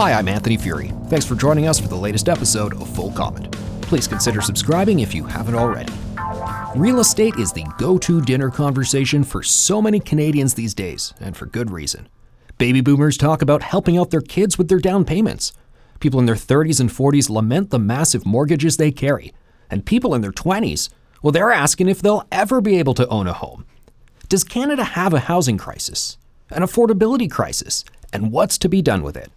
Hi, I'm Anthony Furey. Thanks for joining us for the latest episode of Full Comment. Please consider subscribing if you haven't already. Real estate is the go to dinner conversation for so many Canadians these days, and for good reason. Baby boomers talk about helping out their kids with their down payments. People in their 30s and 40s lament the massive mortgages they carry. And people in their 20s, well, they're asking if they'll ever be able to own a home. Does Canada have a housing crisis, an affordability crisis, and what's to be done with it?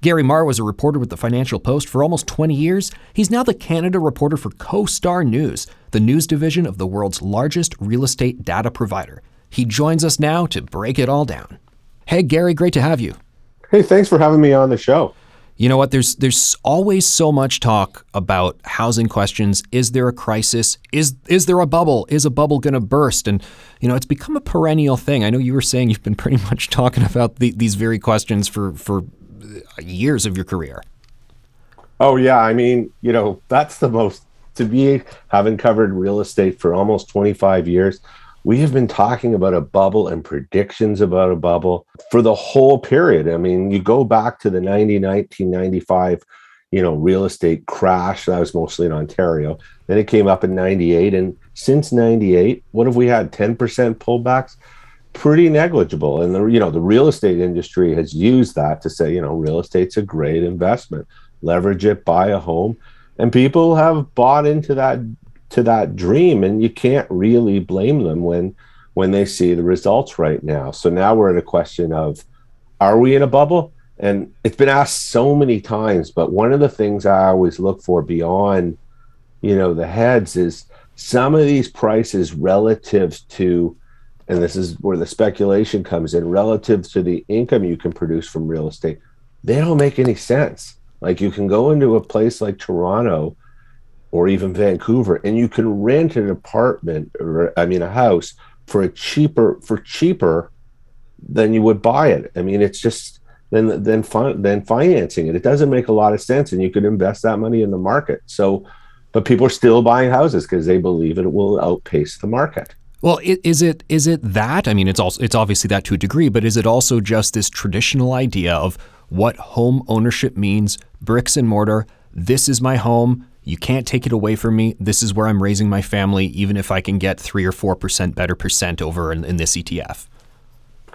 Gary Marr was a reporter with the Financial Post for almost 20 years. He's now the Canada reporter for CoStar News, the news division of the world's largest real estate data provider. He joins us now to break it all down. Hey, Gary, great to have you. Hey, thanks for having me on the show. You know what? There's there's always so much talk about housing questions. Is there a crisis? Is is there a bubble? Is a bubble going to burst? And you know, it's become a perennial thing. I know you were saying you've been pretty much talking about the, these very questions for for years of your career. Oh yeah, I mean, you know, that's the most to be having covered real estate for almost 25 years. We have been talking about a bubble and predictions about a bubble for the whole period. I mean, you go back to the 90, 1995, you know, real estate crash. That was mostly in Ontario. Then it came up in 98. And since 98, what have we had? 10% pullbacks? Pretty negligible. And the you know the real estate industry has used that to say you know real estate's a great investment. Leverage it, buy a home, and people have bought into that to that dream, and you can't really blame them when when they see the results right now. So now we're in a question of are we in a bubble? And it's been asked so many times, but one of the things I always look for beyond, you know, the heads is some of these prices relative to and this is where the speculation comes in relative to the income you can produce from real estate. They don't make any sense. Like you can go into a place like toronto or even vancouver and you can rent an apartment or i mean a house for a cheaper for cheaper than you would buy it. I mean it's just then then then financing it. It doesn't make a lot of sense and you could invest that money in the market. So but people are still buying houses because they believe it will outpace the market well, is it is it that? I mean, it's also it's obviously that to a degree, but is it also just this traditional idea of what home ownership means, bricks and mortar? This is my home. You can't take it away from me. This is where I'm raising my family, even if I can get three or four percent better percent over in, in this ETF.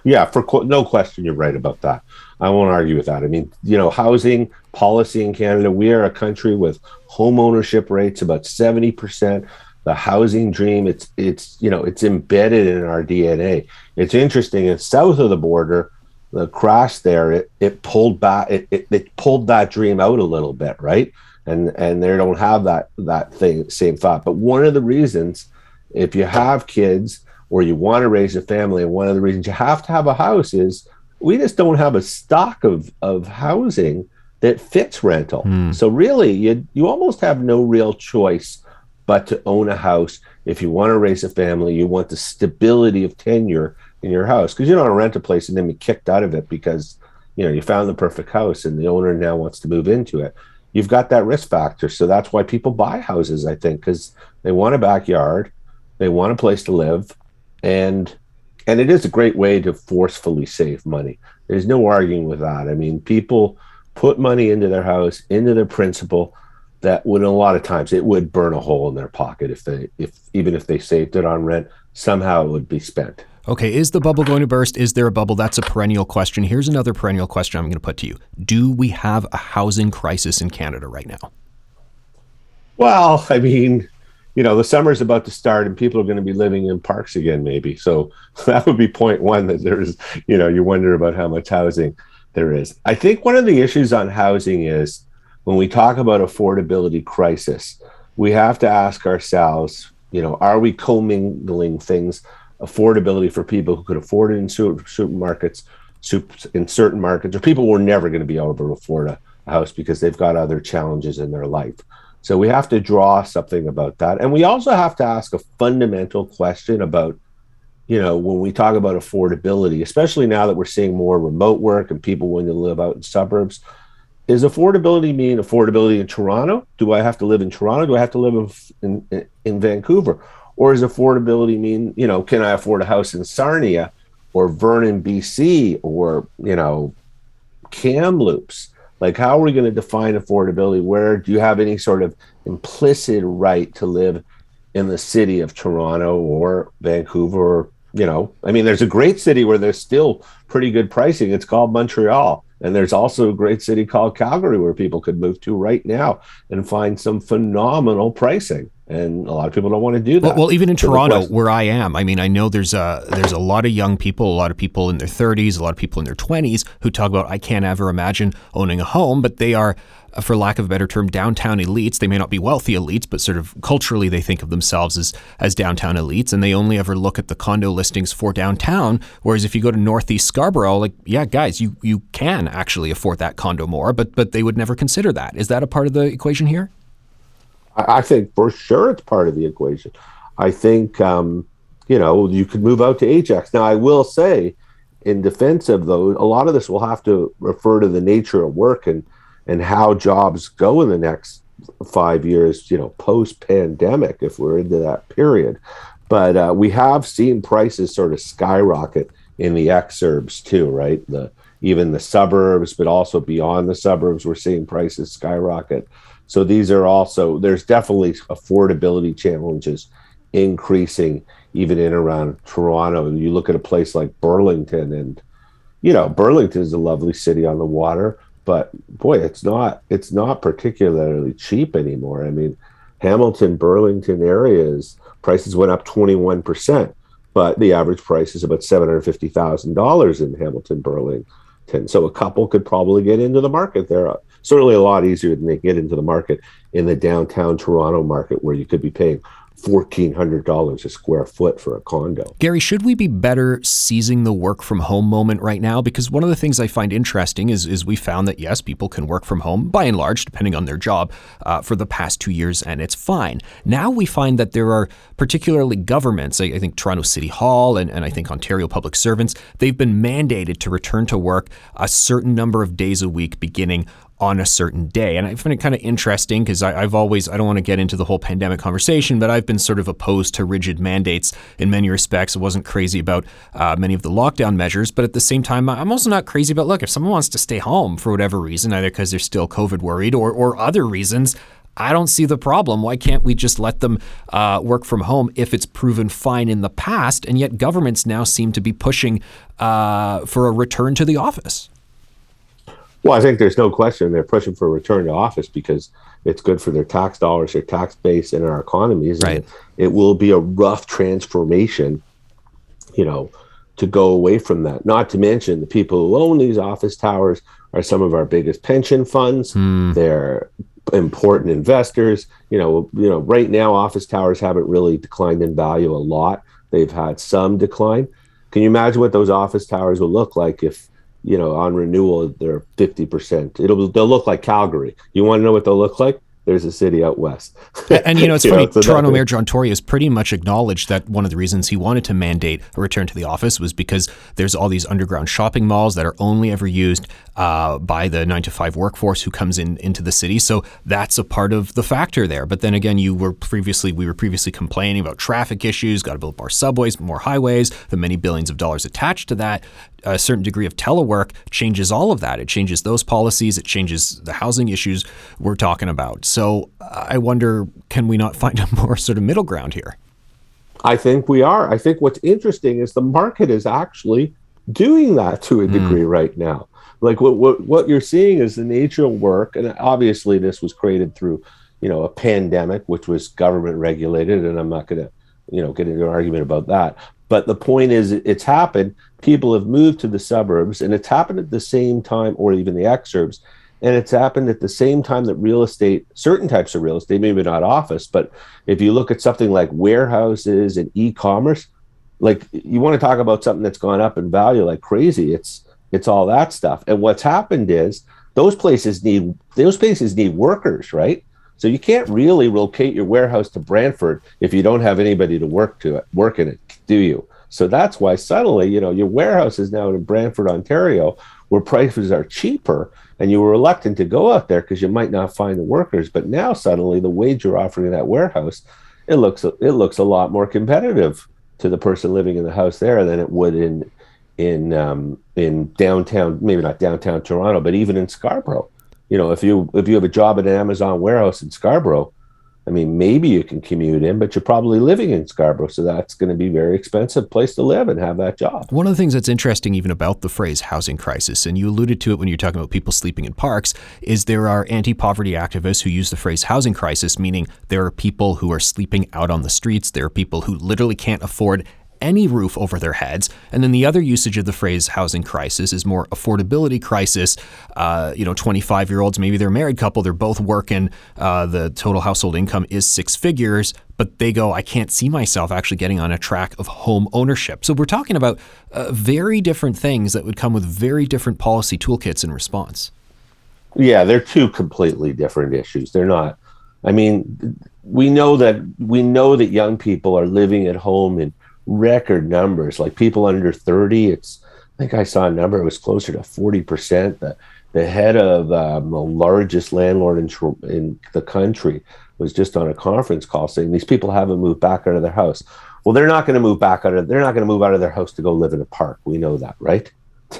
Yeah, for no question, you're right about that. I won't argue with that. I mean, you know, housing policy in Canada, we are a country with home ownership rates about seventy percent the housing dream it's it's you know it's embedded in our dna it's interesting It's south of the border the crash there it, it pulled back it, it, it pulled that dream out a little bit right? And and they don't have that that thing same thought. But one of the reasons if you have kids or you want to raise a family and one of the reasons you have to have a house is we just don't have a stock of of housing that fits rental. Mm. so really you you almost have no real choice but to own a house if you want to raise a family you want the stability of tenure in your house. Because you don't want to rent a place and then be kicked out of it because you know you found the perfect house and the owner now wants to move into it. You've got that risk factor. So that's why people buy houses i think because they want a backyard they want a place to live and and it is a great way to forcefully save money. There's no arguing with that. I mean people put money into their house into their principal that would a lot of times it would burn a hole in their pocket if they if even if they saved it on rent somehow it would be spent. Okay is the bubble going to burst? Is there a bubble? That's a perennial question. Here's another perennial question i'm going to put to you. Do we have a housing crisis in canada right now? Well i mean you know the summer's about to start and people are going to be living in parks again maybe. So that would be point one that there's you know you wonder about how much housing there is. I think one of the issues on housing is when we talk about affordability crisis, we have to ask ourselves, you know, are we commingling things, affordability for people who could afford it in supermarkets, in certain markets, or people who are never going to be able to afford a house because they've got other challenges in their life. So we have to draw something about that. And we also have to ask a fundamental question about, you know, when we talk about affordability, especially now that we're seeing more remote work and people willing to live out in suburbs, is affordability mean affordability in Toronto? Do I have to live in Toronto? Do I have to live in, in, in Vancouver? Or does affordability mean, you know, can I afford a house in Sarnia or Vernon, BC, or, you know, Kamloops? Like, how are we going to define affordability? Where do you have any sort of implicit right to live in the city of Toronto or Vancouver? Or, you know, I mean, there's a great city where there's still pretty good pricing. It's called Montreal. And there's also a great city called Calgary where people could move to right now and find some phenomenal pricing and a lot of people don't want to do that. Well, well even in so Toronto, where I am, I mean, I know there's a there's a lot of young people, a lot of people in their 30s, a lot of people in their 20s who talk about I can't ever imagine owning a home, but they are, uh, for lack of a better term, downtown elites. They may not be wealthy elites, but sort of culturally they think of themselves as as downtown elites, and they only ever look at the condo listings for downtown. Whereas if you go to Northeast Scarborough, like yeah, guys, you you can actually afford that condo more, but but they would never consider that. Is that a part of the equation here? I, I think for sure it's part of the equation. I think um, you know you could move out to Ajax. Now I will say, in defense of those, a lot of this will have to refer to the nature of work and and how jobs go in the next five years. You know, post pandemic, if we're into that period. But uh, we have seen prices sort of skyrocket in the exurbs too, right? The even the suburbs, but also beyond the suburbs, we're seeing prices skyrocket. So these are also there's definitely affordability challenges increasing even in around Toronto. And you look at a place like Burlington, and you know Burlington is a lovely city on the water, but boy, it's not it's not particularly cheap anymore. I mean, Hamilton, Burlington areas prices went up twenty one percent, but the average price is about seven hundred fifty thousand dollars in Hamilton, Burlington. So a couple could probably get into the market there certainly a lot easier than they get into the market in the downtown Toronto market where you could be paying $1,400 a square foot for a condo. Gary, should we be better seizing the work from home moment right now? Because one of the things I find interesting is, is we found that, yes, people can work from home by and large, depending on their job, uh, for the past two years, and it's fine. Now we find that there are particularly governments, I, I think Toronto City Hall and, and I think Ontario public servants, they've been mandated to return to work a certain number of days a week beginning on a certain day. And I find it kind of interesting because I've always, I don't want to get into the whole pandemic conversation, but I've been sort of opposed to rigid mandates in many respects. I wasn't crazy about uh, many of the lockdown measures, but at the same time, I'm also not crazy about, look, if someone wants to stay home for whatever reason, either because they're still COVID worried or, or other reasons, I don't see the problem. Why can't we just let them uh, work from home if it's proven fine in the past? And yet governments now seem to be pushing uh, for a return to the office. Well, I think there's no question they're pushing for a return to office because it's good for their tax dollars, their tax base, and our economies. Right. it will be a rough transformation, you know, to go away from that. Not to mention the people who own these office towers are some of our biggest pension funds. Hmm. They're important investors. You know, you know, right now office towers haven't really declined in value a lot. They've had some decline. Can you imagine what those office towers will look like if you know, on renewal, they're 50%. It'll, they'll look like Calgary. You want to know what they'll look like? There's a city out west. and, you know, it's you funny. Know, so Toronto Mayor John Tory has pretty much acknowledged that one of the reasons he wanted to mandate a return to the office was because there's all these underground shopping malls that are only ever used uh, by the nine to five workforce who comes in into the city. So that's a part of the factor there. But then again, you were previously we were previously complaining about traffic issues. Got to build more subways, more highways, the many billions of dollars attached to that a certain degree of telework changes all of that. It changes those policies. It changes the housing issues we're talking about. So I wonder, can we not find a more sort of middle ground here? I think we are. I think what's interesting is the market is actually doing that to a hmm. degree mm. right now. Like what, what what you're seeing is the nature of work, and obviously this was created through, you know, a pandemic, which was government regulated, and I'm not going to, you know, get into an argument about that. But the point is, it's happened. People have moved to the suburbs, and it's happened at the same time, or even the exurbs. And it's happened at the same time that real estate, certain types of real estate, maybe not office, but if you look at something like warehouses and e-commerce, like you want to talk about something that's gone up in value like crazy. It's it's all that stuff. And what's happened is those places need those places need workers, right? So you can't really locate your warehouse to Brantford if you don't have anybody to work to it, work in it, do you? So that's why suddenly, you know, your warehouse is now in Brantford, Ontario, where prices are cheaper, and you were reluctant to go out there because you might not find the workers. But now suddenly, the wage you're offering in that warehouse, it looks it looks a lot more competitive to the person living in the house there than it would in in um, in downtown, maybe not downtown Toronto, but even in Scarborough. you know, if you if you have a job at an Amazon warehouse in Scarborough, I mean, maybe you can commute in, but you're probably living in Scarborough, so that's going to be a very expensive place to live and have that job. One of the things that's interesting, even about the phrase housing crisis, and you alluded to it when you're talking about people sleeping in parks, is there are anti-poverty activists who use the phrase housing crisis, meaning there are people who are sleeping out on the streets, there are people who literally can't afford any roof over their heads. And then the other usage of the phrase housing crisis is more affordability crisis. Uh, you know, 25 year olds, maybe they're a married couple, they're both working, uh, the total household income is six figures, but they go, I can't see myself actually getting on a track of home ownership. So we're talking about uh, very different things that would come with very different policy toolkits in response. Yeah, they're two completely different issues. They're not. I mean, we know that we know that young people are living at home in record numbers. Like people under 30, it's I think I saw a number. It was closer to 40 percent. The the head of um, the largest landlord in in the country was just on a conference call saying these people haven't moved back out of their house. Well, they're not going to move back out of they're not going to move out of their house to go live in a park. We know that, right?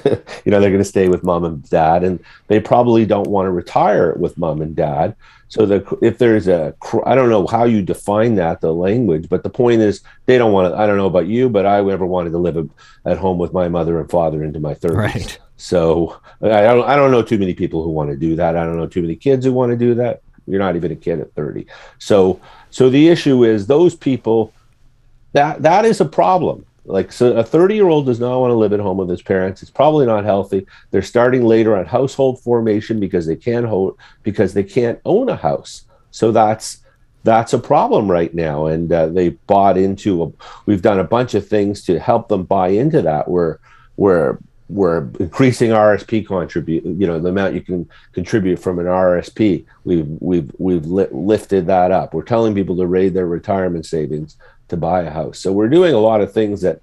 you know, they're going to stay with mom and dad, and they probably don't want to retire with mom and dad. So the if there's a I don't know how you define that the language, but the point is they don't want to. I don't know about you, but I never wanted to live at home with my mother and father into my thirties. Right. So I don't I don't know too many people who want to do that. I don't know too many kids who want to do that. You're not even a kid at 30. So so the issue is those people that that is a problem like so a 30 year old does not want to live at home with his parents. It's probably not healthy. They're starting later on household formation because they can't hold because they can't own a house. So that's that's a problem right now. And uh, they bought into a, we've done a bunch of things to help them buy into that. We're we're we're increasing RSP contribute you know the amount you can contribute from an RSP we've we've we've li- lifted that up. We're telling people to raise their retirement savings to buy a house. So we're doing a lot of things that,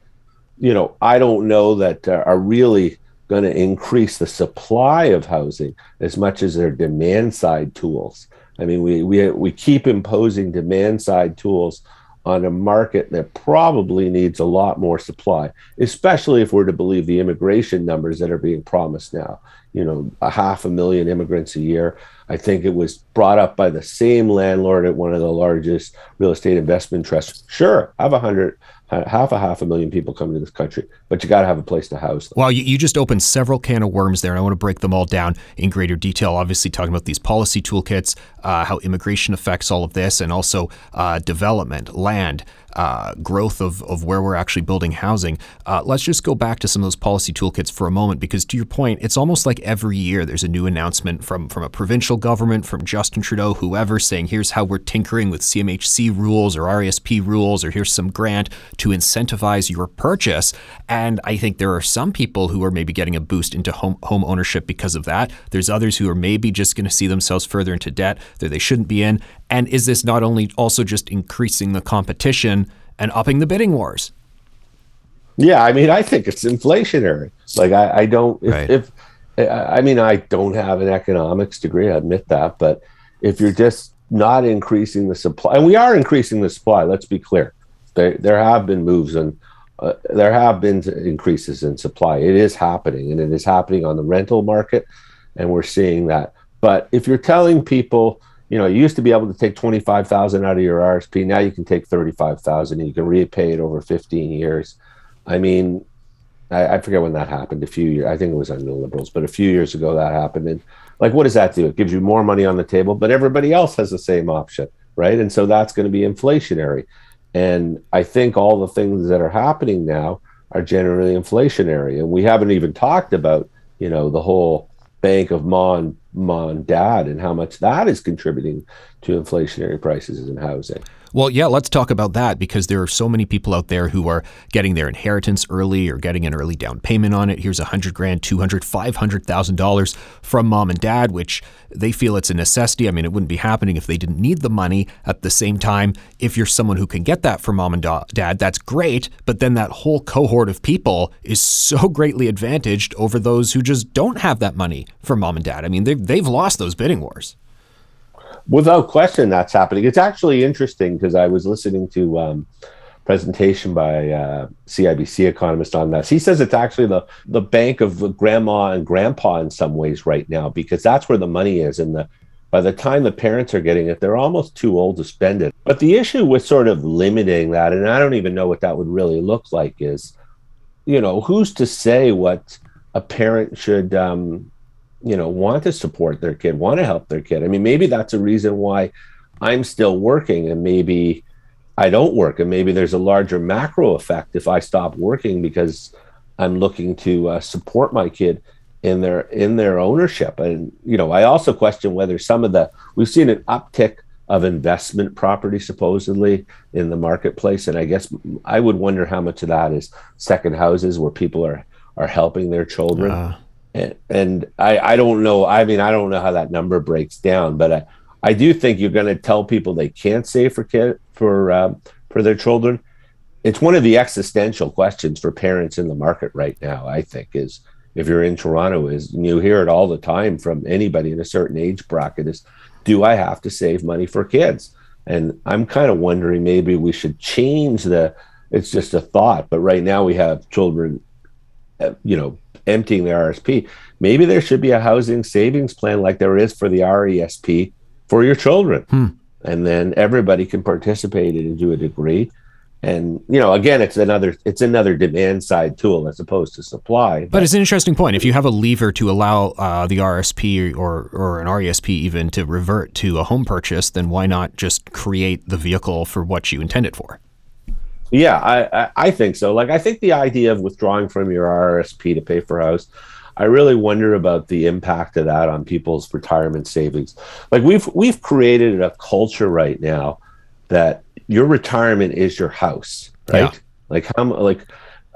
you know, I don't know that uh, are really going to increase the supply of housing as much as their demand side tools. I mean, we we we keep imposing demand side tools on a market that probably needs a lot more supply, especially if we're to believe the immigration numbers that are being promised now. You know, a half a million immigrants a year. I think it was brought up by the same landlord at one of the largest real estate investment trusts. Sure, have a hundred, half a half a million people come to this country, but you got to have a place to house them. Well, you, you just opened several can of worms there, and I want to break them all down in greater detail. Obviously, talking about these policy toolkits, uh, how immigration affects all of this, and also uh, development, land uh, growth of, of where we're actually building housing. Uh, let's just go back to some of those policy toolkits for a moment, because to your point, it's almost like every year there's a new announcement from, from a provincial government, from Justin Trudeau, whoever, saying here's how we're tinkering with CMHC rules or RSP rules, or here's some grant to incentivize your purchase. And I think there are some people who are maybe getting a boost into home, home ownership because of that. There's others who are maybe just going to see themselves further into debt that they shouldn't be in. And is this not only also just increasing the competition and upping the bidding wars? Yeah, I mean, I think it's inflationary. Like, I, I don't, if, right. if, I mean, I don't have an economics degree, I admit that, but if you're just not increasing the supply, and we are increasing the supply, let's be clear. There, there have been moves and uh, there have been increases in supply. It is happening, and it is happening on the rental market, and we're seeing that. But if you're telling people, you know, you used to be able to take 25,000 out of your RSP. Now you can take 35,000 and you can repay it over 15 years. I mean, I, I, forget when that happened a few years. I think it was under the liberals, but a few years ago that happened. And like, what does that do? It gives you more money on the table, but everybody else has the same option. Right. And so that's going to be inflationary. And I think all the things that are happening now are generally inflationary. And we haven't even talked about, you know, the whole Bank of Mon Mon Dad and how much that is contributing to inflationary prices in housing. Well, yeah, let's talk about that because there are so many people out there who are getting their inheritance early or getting an early down payment on it. Here's a hundred grand, two hundred, five hundred thousand dollars from mom and dad, which they feel it's a necessity. I mean, it wouldn't be happening if they didn't need the money. At the same time, if you're someone who can get that from mom and dad, that's great. But then that whole cohort of people is so greatly advantaged over those who just don't have that money from mom and dad. I mean, they've they've lost those bidding wars without question that's happening it's actually interesting because i was listening to um, presentation by uh, CIBC economist on this. He says it's actually the the bank of grandma and grandpa in some ways right now because that's where the money is. And the by the time the parents are getting it, they're almost too old to spend it. But the issue with sort of limiting that, and I don't even know what that would really look like, is you know who's to say what a parent should um, you know want to support their kid, want to help their kid. I mean, maybe that's a reason why I'm still working and maybe I don't work. And maybe there's a larger macro effect if I stop working because I'm looking to uh, support my kid in their in their ownership. And you know, I also question whether some of the we've seen an uptick of investment property supposedly in the marketplace, and I guess I would wonder how much of that is second houses where people are are helping their children. Uh. And, and I, I don't know. I mean, I don't know how that number breaks down, but I, I do think you're going to tell people they can't save for kid for um, for their children. It's one of the existential questions for parents in the market right now. I think is if you're in Toronto, is you hear it all the time from anybody in a certain age bracket is, do I have to save money for kids? And I'm kind of wondering maybe we should change the. It's just a thought, but right now we have children, you know, emptying the RSP. Maybe there should be a housing savings plan like there is for the RESP for your children. Hmm. And then everybody can participate in it to a degree. And you know, again, it's another it's another demand side tool as opposed to supply. But, but it's an interesting point. If you have a lever to allow uh, the RSP or or an RESP even to revert to a home purchase, then why not just create the vehicle for what you intend it for? Yeah, I, I, I think so. Like I think the idea of withdrawing from your RSP to pay for a house I really wonder about the impact of that on people's retirement savings. Like we've we've created a culture right now that your retirement is your house, right? Yeah. Like how like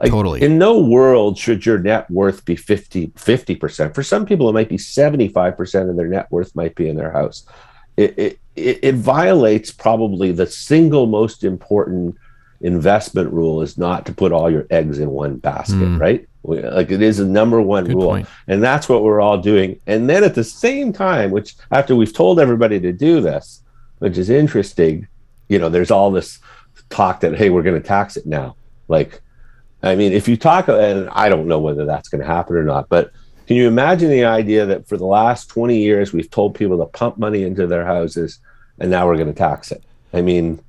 like, totally. In no world should your net worth be 50 percent. For some people, it might be seventy five percent of their net worth might be in their house. It, it it violates probably the single most important investment rule is not to put all your eggs in one basket, mm. right? Like it is a number one Good rule. Point. And that's what we're all doing. And then at the same time, which after we've told everybody to do this, which is interesting, you know, there's all this talk that, hey, we're going to tax it now. Like, I mean, if you talk, and I don't know whether that's going to happen or not, but can you imagine the idea that for the last 20 years, we've told people to pump money into their houses and now we're going to tax it? I mean,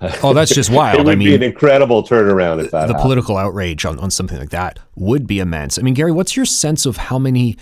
Oh, that's just wild. it would I mean, be an incredible turnaround if that. The happened. political outrage on, on something like that would be immense. I mean, Gary, what's your sense of how many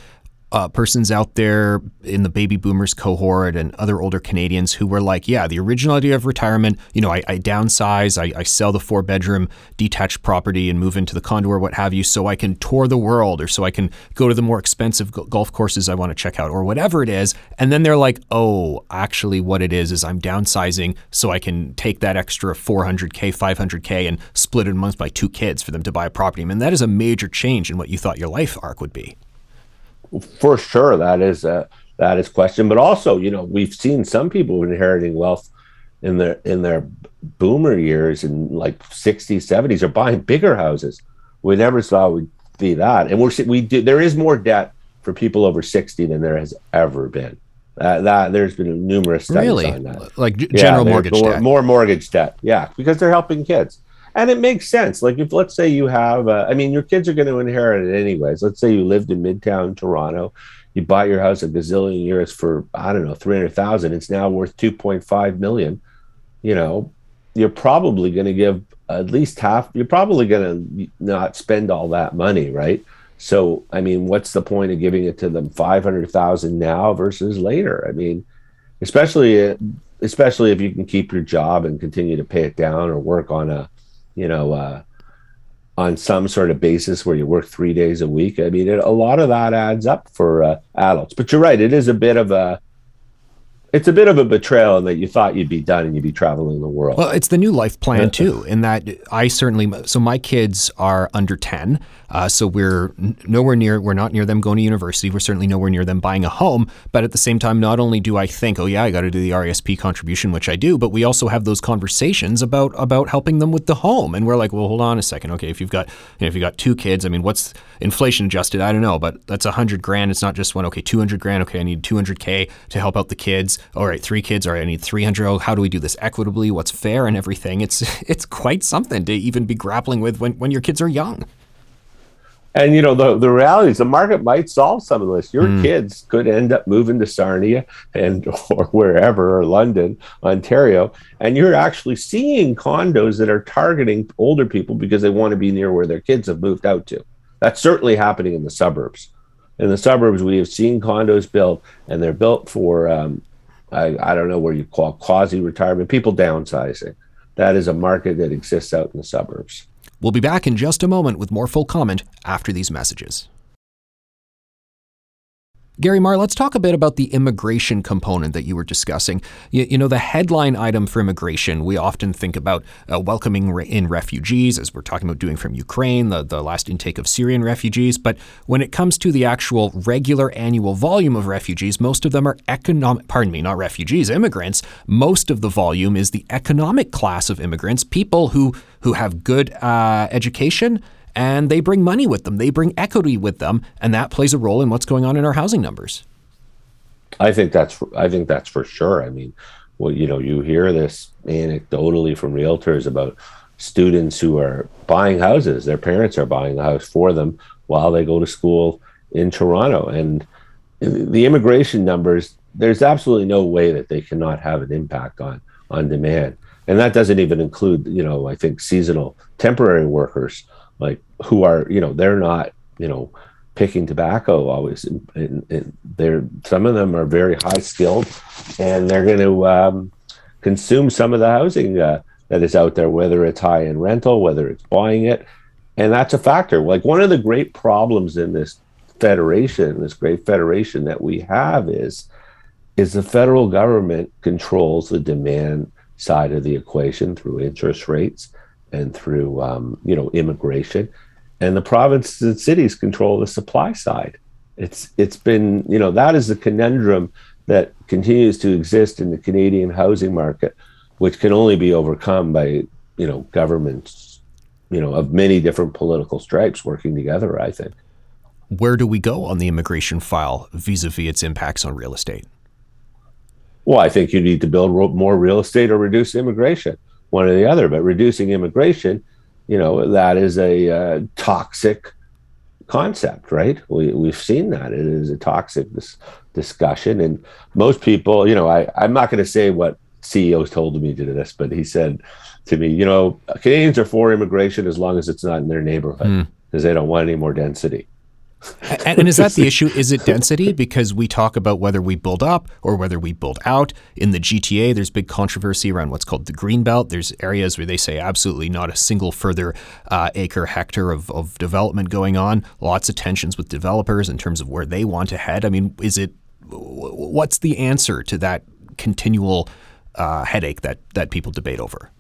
uh, persons out there in the baby boomers cohort and other older Canadians who were like, yeah, the original idea of retirement, you know, I, I downsize, I, I, sell the four bedroom detached property and move into the condo or what have you so I can tour the world or so I can go to the more expensive golf courses I want to check out or whatever it is. And then they're like, oh, actually, what it is is I'm downsizing so I can take that extra 400K, 500K and split it amongst my two kids for them to buy a property. I mean, that is a major change in what you thought your life arc would be for sure that is a, that is question. But also you know we've seen some people inheriting wealth in their in their boomer years in like 60s 70s are buying bigger houses. We never saw we'd see that. And we're we do there is more debt for people over 60 than there has ever been. Uh, that there's been numerous studies really? on that. Like general yeah, mortgage more, debt. more mortgage debt. Yeah because they're helping kids and it makes sense. Like if let's say you have, uh, I mean, your kids are going to inherit it anyways. Let's say you lived in Midtown Toronto, you bought your house a gazillion years for I don't know three hundred thousand. It's now worth two point five million. You know, you're probably going to give at least half. You're probably going to not spend all that money, right? So, I mean, what's the point of giving it to them five hundred thousand now versus later? I mean, especially especially if you can keep your job and continue to pay it down or work on a you know, uh, on some sort of basis where you work three days a week. I mean, it, a lot of that adds up for uh, adults. But you're right; it is a bit of a it's a bit of a betrayal in that you thought you'd be done and you'd be traveling the world. Well, it's the new life plan too. In that I certainly so my kids are under ten, uh, so we're nowhere near we're not near them going to university. We're certainly nowhere near them buying a home. But at the same time, not only do I think, oh yeah, I got to do the RESP contribution, which I do, but we also have those conversations about about helping them with the home. And we're like, well, hold on a second, okay, if you've got you know, if you got two kids, I mean, what's inflation adjusted? I don't know, but that's a hundred grand. It's not just one. Okay, two hundred grand. Okay, I need two hundred k to help out the kids kids. All right, three kids. All right, I need 300. How do we do this equitably? What's fair and everything? It's it's quite something to even be grappling with when, when your kids are young. And you know the the reality is the market might solve some of this. Your mm. kids could end up moving to Sarnia and or wherever or London, Ontario, and you're actually seeing condos that are targeting older people because they want to be near where their kids have moved out to. That's certainly happening in the suburbs. In the suburbs, we have seen condos built, and they're built for um, I, I don't know where you call quasi retirement people downsizing. That is a market that exists out in the suburbs. We'll be back in just a moment with more full comment after these messages. Gary Marr, let's talk a bit about the immigration component that you were discussing. You, you know, the headline item for immigration, we often think about uh, welcoming re- in refugees, as we're talking about doing from Ukraine, the, the last intake of Syrian refugees. But when it comes to the actual regular annual volume of refugees, most of them are economic, pardon me, not refugees, immigrants. Most of the volume is the economic class of immigrants, people who, who have good uh, education and they bring money with them. They bring equity with them, and that plays a role in what's going on in our housing numbers. I think that's I think that's for sure. I mean, well, you know, you hear this anecdotally from realtors about students who are buying houses. Their parents are buying the house for them while they go to school in Toronto, and the immigration numbers. There's absolutely no way that they cannot have an impact on on demand, and that doesn't even include, you know, I think seasonal temporary workers like who are you know they're not you know picking tobacco always. And, and, and they're some of them are very high skilled and they're going to um, consume some of the housing uh, that is out there whether it's high end rental whether it's buying it. And that's a factor. Like one of the great problems in this federation this great federation that we have is is the federal government controls the demand side of the equation through interest rates and through um, you know immigration, and the provinces and cities control the supply side. It's it's been you know that is the conundrum that continues to exist in the Canadian housing market, which can only be overcome by you know governments you know of many different political stripes working together. I think. Where do we go on the immigration file vis-a-vis its impacts on real estate? Well, I think you need to build more real estate or reduce immigration one or the other. But reducing immigration, you know, that is a uh, toxic concept, right? We, we've seen that. It is a toxic dis- discussion. And most people, you know, I, I'm not going to say what CEOs told me to do this, but he said to me, you know, Canadians are for immigration as long as it's not in their neighborhood because mm. they don't want any more density and, is that the issue? Is it density? Because we talk about whether we build up or whether we build out. In the GTA, there's big controversy around what's called the green belt. There's areas where they say absolutely not a single further uh, acre hectare of, of development going on. Lots of tensions with developers in terms of where they want to head. I mean, is it what's the answer to that continual uh, headache that that people debate over?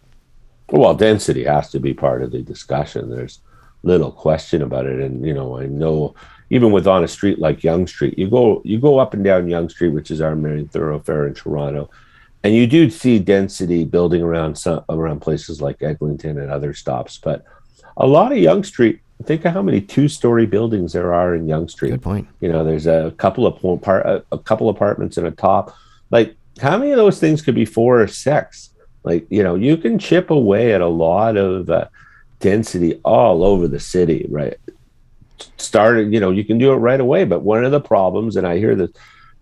Well, density has to be part of the discussion. There's little question about it, and you know, I know even with on a street like Yonge Street, you go you go up and down Yonge Street, which is our main thoroughfare in Toronto, and you do see density building around some around places like Eglinton and other stops. But a lot of Yonge Street, think of how many two-story buildings there are in Yonge Street. Good point. You know, there's a couple of part a couple apartments in a top. Like, how many of those things could be four or six? Like, you know, you can chip away at a lot of uh, density all over the city, right? started, you know, you can do it right away. But one of the problems, and I hear this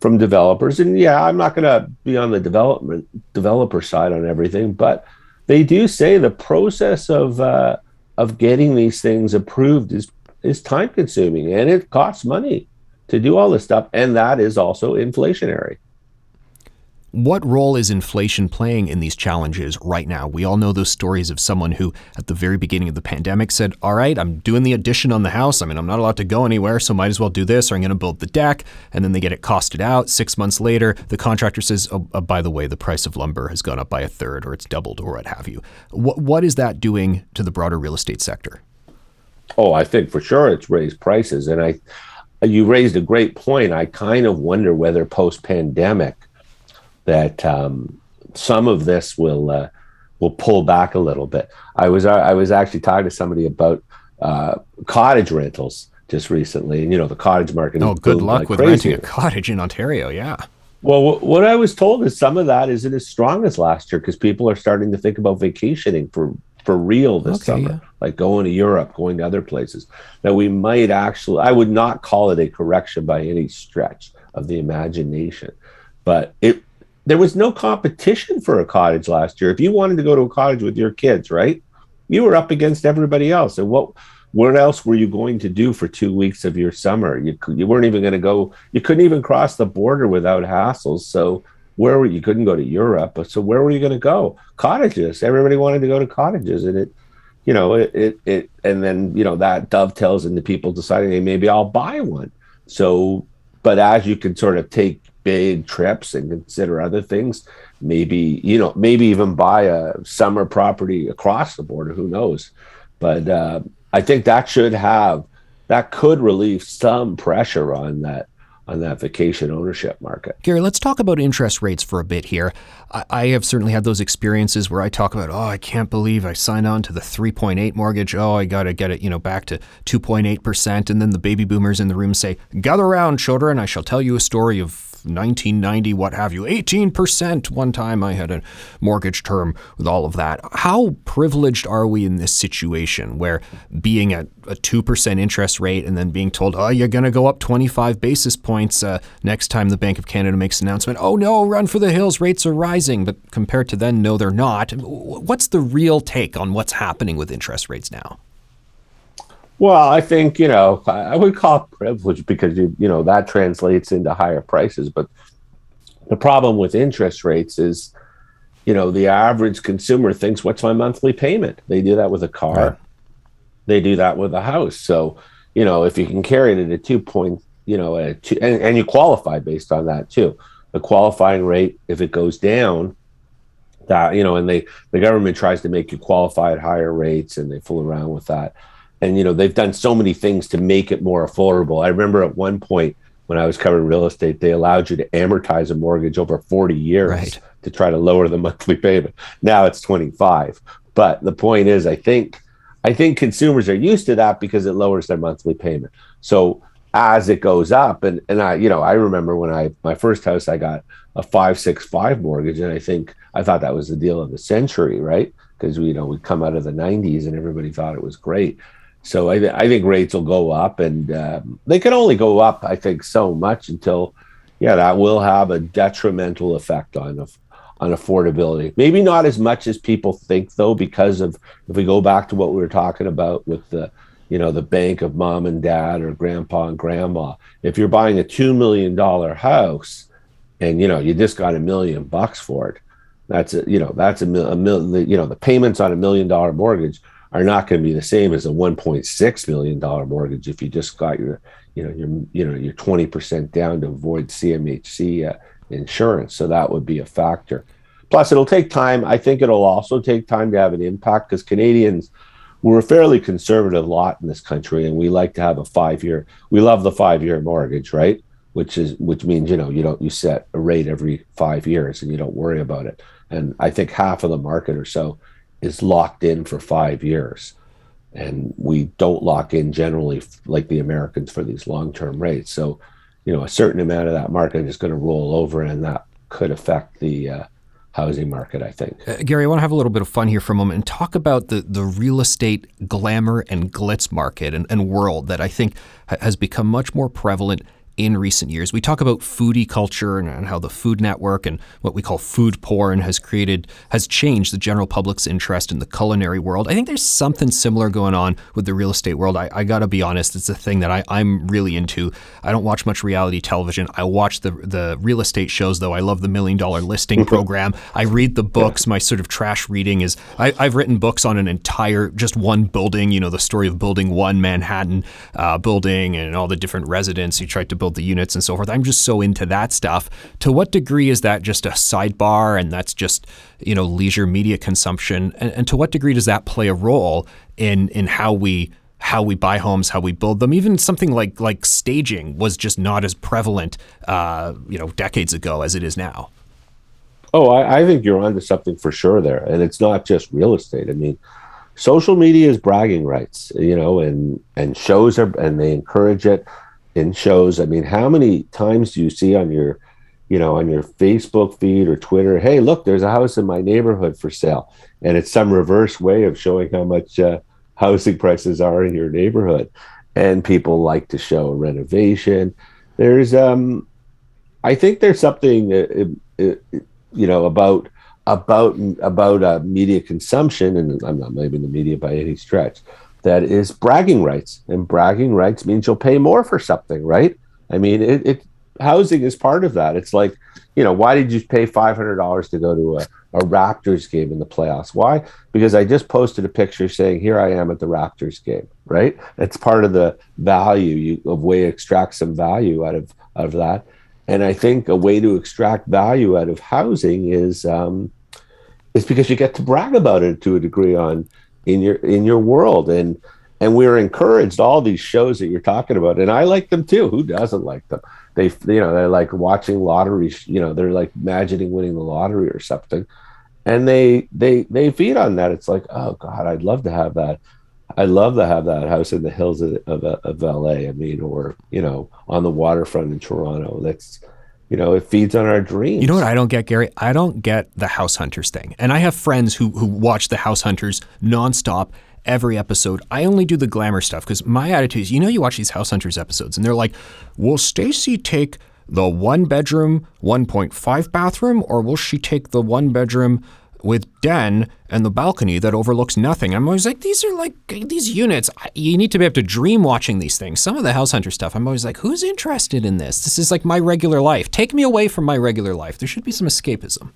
from developers, and yeah, I'm not going to be on the development developer side on everything, but they do say the process of uh, of getting these things approved is is time consuming and it costs money to do all this stuff, and that is also inflationary. What role is inflation playing in these challenges right now? We all know those stories of someone who, at the very beginning of the pandemic, said, All right, I'm doing the addition on the house. I mean, I'm not allowed to go anywhere, so might as well do this, or I'm going to build the deck. And then they get it costed out. Six months later, the contractor says, Oh, uh, by the way, the price of lumber has gone up by a third, or it's doubled, or what have you. What, what is that doing to the broader real estate sector? Oh, I think for sure it's raised prices. And I, you raised a great point. I kind of wonder whether post pandemic, that um, some of this will uh, will pull back a little bit. I was I was actually talking to somebody about uh, cottage rentals just recently, and you know the cottage market. Oh, good luck like with crazy. renting a cottage in Ontario. Yeah. Well, what I was told is some of that isn't as strong as last year because people are starting to think about vacationing for for real this okay, summer, yeah. like going to Europe, going to other places. That we might actually, I would not call it a correction by any stretch of the imagination, but it there was no competition for a cottage last year. If you wanted to go to a cottage with your kids, right, you were up against everybody else. And what what else were you going to do for two weeks of your summer? You you weren't even going to go. You couldn't even cross the border without hassles. So where were you couldn't go to Europe. So where were you going to go? Cottages. Everybody wanted to go to cottages, and it, you know, it it, it and then you know that dovetails into people deciding, hey, maybe I'll buy one. So, but as you can sort of take big trips and consider other things, maybe you know, maybe even buy a summer property across the border. Who knows? But uh, I think that should have that could relieve some pressure on that on that vacation ownership market. Gary, let's talk about interest rates for a bit here. I, I, have certainly had those experiences where I talk about, oh, I can't believe I signed on to the 3.8 mortgage. Oh, I got to get it, you know, back to 2.8%. And then the baby boomers in the room say, gather around, children. I shall tell you a story of 1990, what have you, 18%. One time I had a mortgage term with all of that. How privileged are we in this situation where being at a 2% interest rate and then being told, oh, you're going to go up 25 basis points uh, next time the Bank of Canada makes an announcement? Oh, no, run for the hills, rates are rising. But compared to then, no, they're not. What's the real take on what's happening with interest rates now? Well, I think you know I would call it privilege because you you know that translates into higher prices. But the problem with interest rates is, you know, the average consumer thinks, "What's my monthly payment?" They do that with a car, right. they do that with a house. So, you know, if you can carry it at a two point, you know, a two, and, and you qualify based on that too. The qualifying rate, if it goes down, that you know, and they the government tries to make you qualify at higher rates, and they fool around with that and you know they've done so many things to make it more affordable. I remember at one point when i was covering real estate they allowed you to amortize a mortgage over 40 years right. to try to lower the monthly payment. Now it's 25 but the point is i think i think consumers are used to that because it lowers their monthly payment. So as it goes up and and i you know i remember when i my first house i got a 565 mortgage and i think i thought that was the deal of the century right? Because we you know we come out of the 90s and everybody thought it was great so I, th- I think rates will go up, and um, they can only go up, I think, so much until, yeah, that will have a detrimental effect on on affordability. Maybe not as much as people think, though, because of if we go back to what we were talking about with the, you know, the bank of mom and dad or grandpa and grandma. If you're buying a two million dollar house, and you know you just got a million bucks for it, that's a you know that's a, a mil, you know the payments on a million dollar mortgage are not going to be the same as a 1.6 million dollar mortgage if you just got your you know your you know your 20% down to avoid CMHC uh, insurance. So that would be a factor. Plus it'll take time. I think it'll also take time to have an impact because canadians we're a fairly conservative lot in this country and we like to have a five year we love the five year mortgage right? Which is which means you know you don't you set a rate every five years and you don't worry about it. And i think half of the market or so is locked in for five years. And we don't lock in generally like the Americans for these long term rates. So, you know, a certain amount of that market is going to roll over, and that could affect the uh, housing market, I think. Uh, Gary, I want to have a little bit of fun here for a moment and talk about the, the real estate glamour and glitz market and, and world that I think has become much more prevalent in recent years. We talk about foodie culture and, and, how the Food Network and what we call food porn has created, has changed the general public's interest in the culinary world. I think there's something similar going on with the real estate world. I, I got to be honest, it's a thing that I, I'm really into. I don't watch much reality television. I watch the, the real estate shows, though. I love the Million Dollar Listing program. I read the books. My sort of trash reading is I, have written books on an entire, just one building, you know, the story of building one Manhattan uh, building and all the different residents who tried to build the units and so forth. I'm just so into that stuff. To what degree is that just a sidebar and that's just, you know, leisure media consumption? And, and to what degree does that play a role in in how we how we buy homes, how we build them. Even something like like staging was just not as prevalent, uh, you know, decades ago as it is now. Oh, I, I, think you're onto something for sure there, and it's not just real estate. I mean, social media is bragging rights, you know, and and shows are and they encourage it in shows. I mean, how many times do you see on your you know, on your Facebook feed or Twitter, hey, look, there's a house in my neighborhood for sale, and it's some reverse way of showing how much uh, housing prices are in your neighborhood, and people like to show a renovation. There's, um, I think there's something, uh, uh, you know, about about about uh, media consumption, and I'm not blaming the media by any stretch. That is bragging rights, and bragging rights means you'll pay more for something, right? I mean, it, it housing is part of that. It's like, you know, why did you pay five hundred dollars to go to a, a Raptors game in the playoffs? Why? Because I just posted a picture saying, "Here I am at the Raptors game." Right? It's part of the value you, of way to extract some value out of out of that. And I think a way to extract value out of housing is um, is because you get to brag about it to a degree on in your in your world. And and we're encouraged all these shows that you're talking about. And i like them too. Who doesn't like them? They you know they're like watching lottery you know they're like imagining winning the lottery or something. And they they they feed on that. It's like oh god i'd love to have that. I'd love to have that house in the hills of, of, of la i mean or you know on the waterfront in toronto. That's you know, it feeds on our dreams. You know what I don't get, Gary? I don't get the House Hunters thing. And I have friends who who watch the House Hunters nonstop every episode. I only do the glamour stuff because my attitude is, you know, you watch these House Hunters episodes and they're like, will Stacy take the one bedroom, 1.5 bathroom, or will she take the one bedroom with den and the balcony that overlooks nothing? I'm always like, these are like these units. You need to be able to dream watching these things. Some of the House Hunter stuff, I'm always like, who's interested in this? This is like my regular life. Take me away from my regular life. There should be some escapism.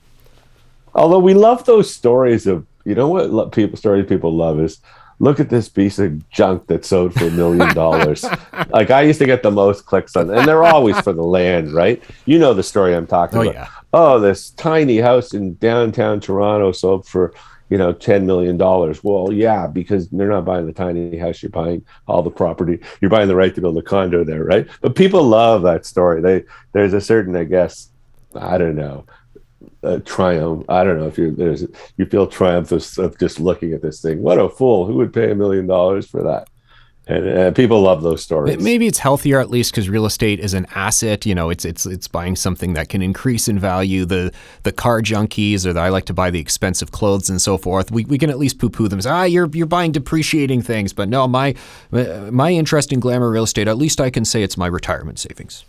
Although we love those stories of, you know what people stories people love is look at this piece of junk that sold for a million dollars. like I used to get the most clicks on, and they're always for the land, right? You know the story I'm talking oh, about. Yeah. Oh, this tiny house in downtown Toronto sold for you know ten million dollars. Well, yeah, because they're not buying the tiny house; you're buying all the property. You're buying the right to build a condo there, right? But people love that story. They there's a certain, I guess, I don't know uh, triumph. I don't know if you there's you feel triumph of, of, just looking at this thing. What a fool! Who would pay a million dollars for that? And, and people love those stories. Maybe it's healthier at least because real estate is an asset. You know, it's it's it's buying something that can increase in value. The the car junkies or the, I like to buy the expensive clothes and so forth. We, we can at least poo poo them. Say, ah, you're you're buying depreciating things. But no, my my interest in glamour real estate. At least I can say it's my retirement savings.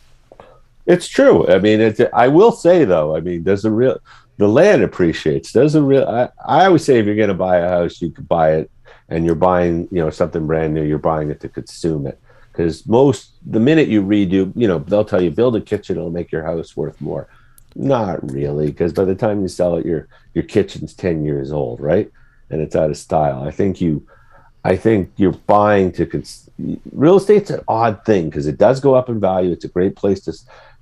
It's true. I mean, it's, I will say though. I mean, does the real the land appreciates? Does the real? I, I always say if you're going to buy a house, you could buy it, and you're buying you know something brand new. You're buying it to consume it because most the minute you redo, you know, they'll tell you build a kitchen, it'll make your house worth more. Not really, because by the time you sell it, your your kitchen's ten years old, right? And it's out of style. I think you, I think you're buying to cons- real estate's an odd thing because it does go up in value. It's a great place to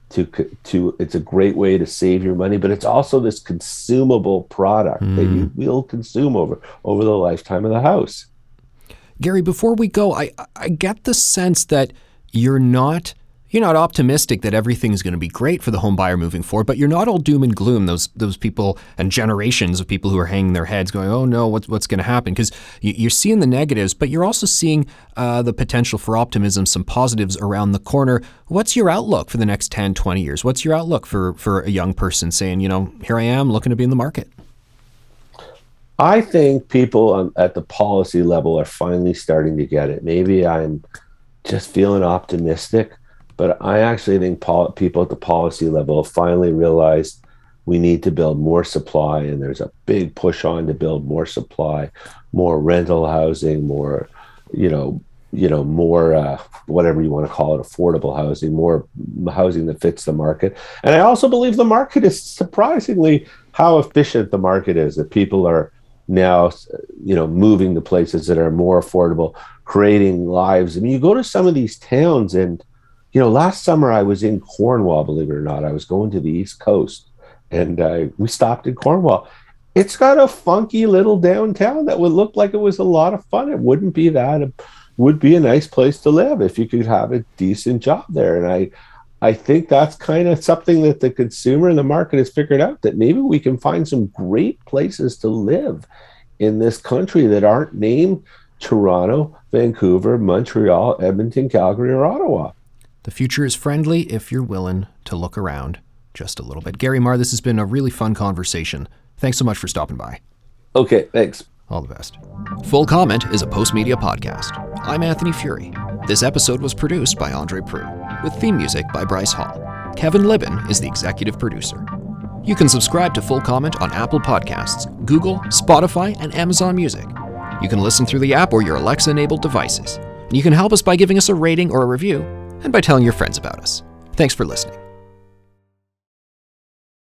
to to it's a great way to save your money but it's also this consumable product mm. that you hmm. will consume over over the lifetime of the house gary before we go i i get the sense that you're not you're not optimistic that everything is going to be great for the home buyer moving forward, but you're not all doom and gloom. Those those people and generations of people who are hanging their heads, going, "Oh no, what's what's going to happen?" Because you're seeing the negatives, but you're also seeing uh, the potential for optimism, some positives around the corner. What's your outlook for the next 10, 20 years? What's your outlook for for a young person saying, you know, here I am looking to be in the market? I think people on, at the policy level are finally starting to get it. Maybe I'm just feeling optimistic but I actually think pol- people at the policy level finally realized we need to build more supply, and there's a big push on to build more supply, more rental housing, more, you know, you know, more uh, whatever you want to call it, affordable housing, more housing that fits the market. And I also believe the market is surprisingly how efficient the market is. That people are now, you know, moving to places that are more affordable, creating lives. I mean, you go to some of these towns and you know, last summer I was in Cornwall, believe it or not. I was going to the East Coast and uh, we stopped in Cornwall. It's got a funky little downtown that would look like it was a lot of fun. It wouldn't be that, it would be a nice place to live if you could have a decent job there. And I, I think that's kind of something that the consumer and the market has figured out that maybe we can find some great places to live in this country that aren't named Toronto, Vancouver, Montreal, Edmonton, Calgary, or Ottawa. The future is friendly if you're willing to look around. just a little bit. Gary Marr, this has been a really fun conversation. Thanks so much for stopping by. Okay, thanks. All the best. Full Comment is a Postmedia podcast. I'm Anthony Furey. This episode was produced by Andre Proulx, with theme music by Bryce Hall. Kevin Libin is the executive producer. You can subscribe to Full Comment on Apple Podcasts, Google, Spotify, and Amazon Music. You can listen through the app or your Alexa enabled devices. And you can help us by giving us a rating or a review, and by telling your friends about us. Thanks for listening.